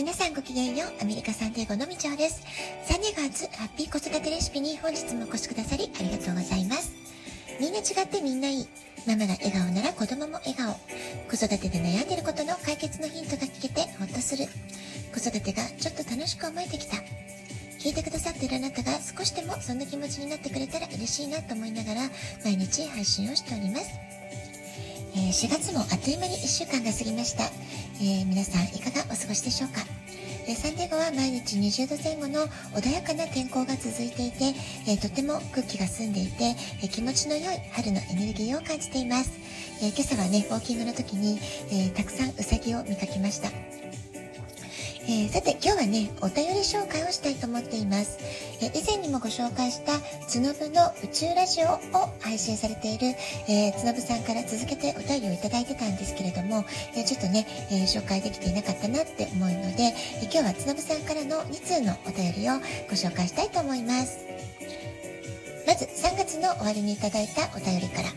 皆さんごきげんよう、アメリカサンデーゴのみちょうです。サンデーゴ初ハッピー子育てレシピに本日もお越しくださりありがとうございます。みんな違ってみんないい。ママが笑顔なら子供も笑顔。子育てで悩んでることの解決のヒントが聞けてほっとする。子育てがちょっと楽しく思えてきた。聞いてくださっているあなたが少しでもそんな気持ちになってくれたら嬉しいなと思いながら毎日配信をしております。え、4月もあっという間に1週間が過ぎました。えー、皆さんいかがお過ごしでしょうか？えサンディエゴは毎日20度前後の穏やかな天候が続いていて、えとても空気が澄んでいて、え気持ちの良い春のエネルギーを感じています。え今朝はね、ウォーキングの時に、えたくさんうさぎを見かけました。えー、さて今日はね、お便り紹介をしたいと思っています。えー、以前にもご紹介したつのぶの宇宙ラジオを配信されている、えー、つのぶさんから続けてお便りをいただいてたんですけれども、えちょっとね、え紹介できていなかったなって思うので、え今日はつのぶさんからの2通のお便りをご紹介したいと思います。まず3月の終わりにいただいたお便りから。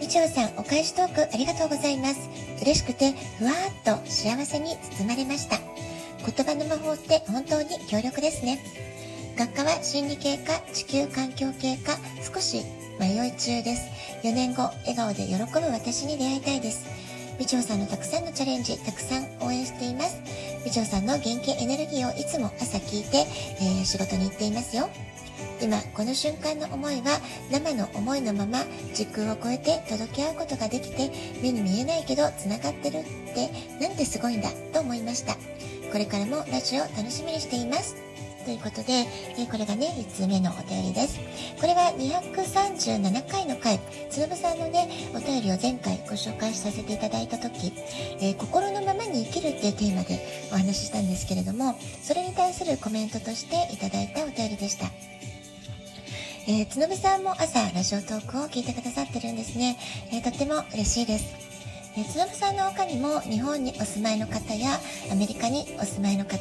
みちょうさん、お返しトークありがとうございます。嬉しくてふわーっと幸せに包まれました。言葉の魔法って本当に強力ですね。学科は心理系か地球環境系か少し迷い中です。4年後笑顔で喜ぶ私に出会いたいです。みちょうさんのたくさんのチャレンジたくさん応援しています。みちょうさんの元気エネルギーをいつも朝聞いて、えー、仕事に行っていますよ。今この瞬間の思いは生の思いのまま時空を超えて届け合うことができて目に見えないけど繋がってるってなんてすごいんだと思いましたこれからもラジオ楽しみにしていますということで、えこれがね、1つ目のお便りです。これは237回の回、つのぶさんのね、お便りを前回ご紹介させていただいた時、えー、心のままに生きるっていうテーマでお話ししたんですけれども、それに対するコメントとしていただいたお便りでした。えー、つのぶさんも朝ラジオトークを聞いてくださってるんですね。えー、とっても嬉しいです。えー、つのぶさんの他にも日本にお住まいの方やアメリカにお住まいの方、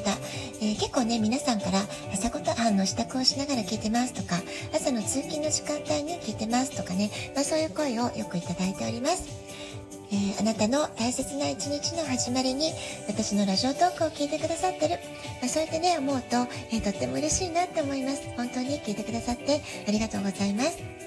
えー、結構ね、皆さんから朝ごはんの支度をしながら聞いてますとか、朝の通勤の時間帯に聞いてますとかね、まあ、そういう声をよくいただいております。ー、あなたの大切な一日の始まりに私のラジオトークを聞いてくださってる、まあ、そうやってね思うと、えー、とっても嬉しいなって思います。本当に聞いてくださってありがとうございます。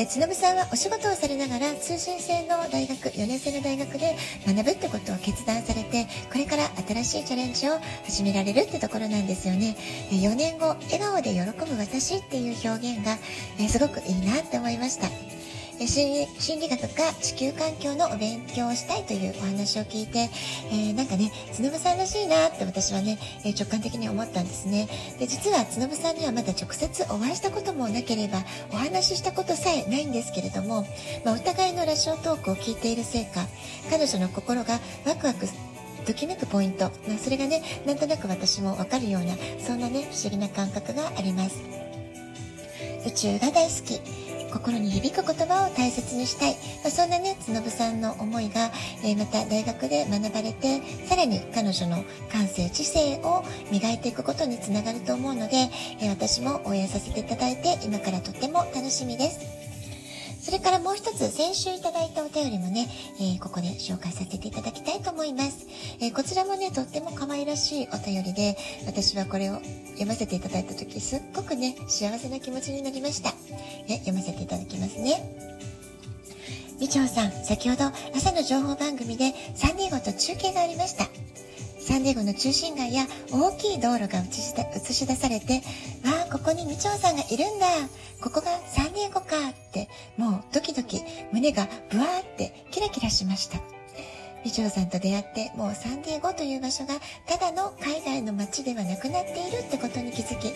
えつのぶさんはお仕事をされながら通信制の大学4年生の大学で学ぶってことを決断されてこれから新しいチャレンジを始められるってところなんですよね。4年後笑顔で喜ぶ私っていう表現がえすごくいいなって思いました。心理学か地球環境のお勉強をしたいというお話を聞いて、えー、なんかね、つのぶさんらしいなって私はね、え、直感的に思ったんですね。で、実はつのぶさんにはまだ直接お会いしたこともなければ、お話ししたことさえないんですけれども、まあ、お互いのラジオトークを聞いているせいか、彼女の心がワクワクときめくポイント、まあ、それがね、なんとなく私もわかるような、そんなね、不思議な感覚があります。宇宙が大好き。心に響く言葉を大切にしたい、まあ、そんなね角さんの思いが、えー、また大学で学ばれてさらに彼女の感性知性を磨いていくことにつながると思うので、えー、私も応援させていただいて今からとっても楽しみです。それからもう一つ、先週いただいたお便りもね、えー、ここで紹介させていただきたいと思います。えー、こちらもね、とっても可愛らしいお便りで、私はこれを読ませていただいた時、すっごくね、幸せな気持ちになりました。え読ませていただきますね。みちょうさん、先ほど朝の情報番組でサンディエゴと中継がありました。サンディエゴの中心街や大きい道路が映し映し出されて、わあ、ここにみちょうさんがいるんだ。ここがサンディエゴかって、もうドキドキ胸がブワーってキラキラしました。みちょうさんと出会って、もうサンディエゴという場所がただの海外の街ではなくなっているってことに気づき、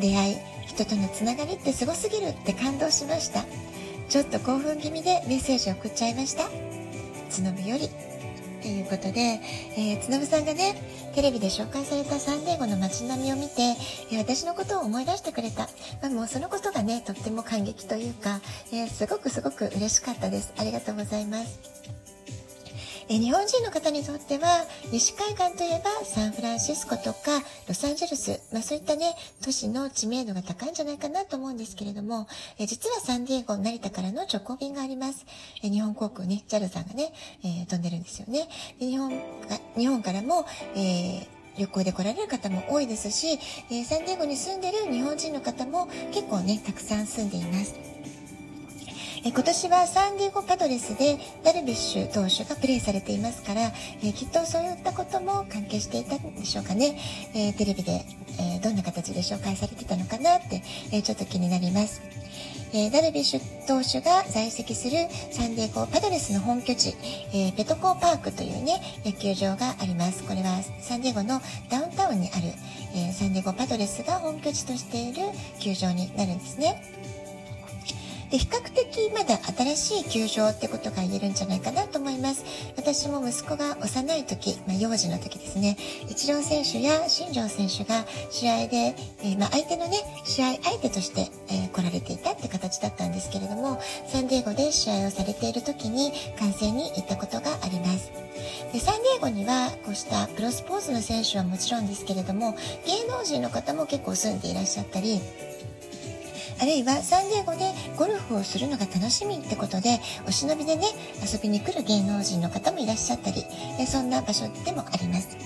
出会い、人とのつながりってすごすぎるって感動しました。ちょっと興奮気味でメッセージを送っちゃいました。つのぶよりということで、えー、つのぶさんがね、テレビで紹介されたサンデーゴの街並みを見て、えー、私のことを思い出してくれた。まあ、もうそのことがね、とっても感激というか、えー、すごくすごく嬉しかったです。ありがとうございます。え日本人の方にとっては西海岸といえばサンフランシスコとかロサンゼルス、まあ、そういったね都市の知名度が高いんじゃないかなと思うんですけれども、え実はサンディエゴ成田からの直行便があります、え日本航空ね JAL さんがね、えー、飛んでるんですよねで日本が日本からも、えー旅行で来られる方も多いですし、えー、サンディエゴに住んでる日本人の方も結構ねたくさん住んでいます。え今年はサンディエゴパドレスでダルビッシュ投手がプレーされていますから、えきっとそういったことも関係していたんでしょうかね、えテレビで、えどんな形で紹介されてたのかなって、えちょっと気になります。えダルビッシュ投手が在籍するサンディエゴパドレスの本拠地、えペトコーパークというね、野球場があります。これはサンディエゴのダウンタウンにある、えサンディエゴパドレスが本拠地としている球場になるんですね。で比較的まだ新しい球場ってことが言えるんじゃないかなと思います。私も息子が幼い時、まあ、幼児の時ですね。イチロー選手や新庄選手が試合で、えー、まあ、相手のね試合相手として、えー、来られていたって形だったんですけれどもサンディエゴで試合をされている時に観戦に行ったことがあります。でサンディエゴにはこうしたプロスポーツの選手はもちろんですけれども芸能人の方も結構住んでいらっしゃったりあるいはサンディエゴでゴルフをするのが楽しみってことでお忍びでね遊びに来る芸能人の方もいらっしゃったりそんな場所でもあります。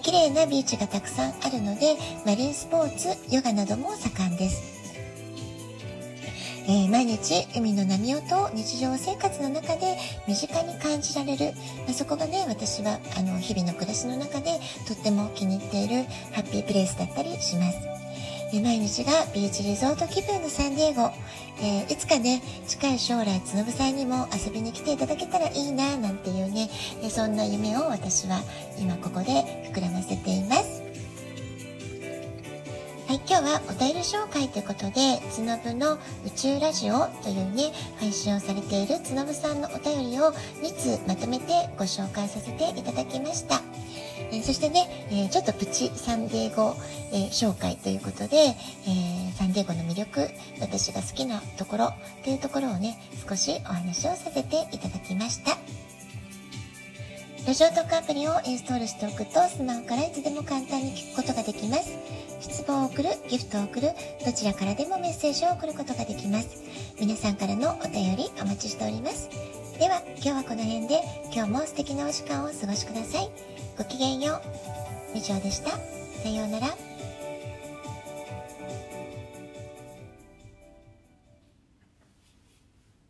綺麗なビーチがたくさんあるのでマリンスポーツヨガなども盛んです。えー、毎日海の波音を日常生活の中で身近に感じられる、まあ、そこがね私はあの日々の暮らしの中でとっても気に入っているハッピープレイスだったりします。毎日がビーチリゾート気分のサンディエゴ、えー、いつかね近い将来つのぶさんにも遊びに来ていただけたらいいななんていうね、えそんな夢を私は今ここで膨らませていますはい、今日はお便り紹介ということで、つのぶの宇宙ラジオというね、配信をされているつのぶさんのお便りを2通まとめてご紹介させていただきました。えー、そしてね、えー、ちょっとプチサンデーゴ、えー、紹介ということで、えサンデーゴの魅力、私が好きなところっていうところをね、少しお話をさせていただきました。ラジオトークアプリをインストールしておくとスマホからいつでも簡単に聞くことができます。質問を送る、ギフトを送る、どちらからでもメッセージを送ることができます。皆さんからのお便りお待ちしております。では、今日はこの辺で今日も素敵なお時間をお過ごしください。ごきげんよう。以上でした。さようなら。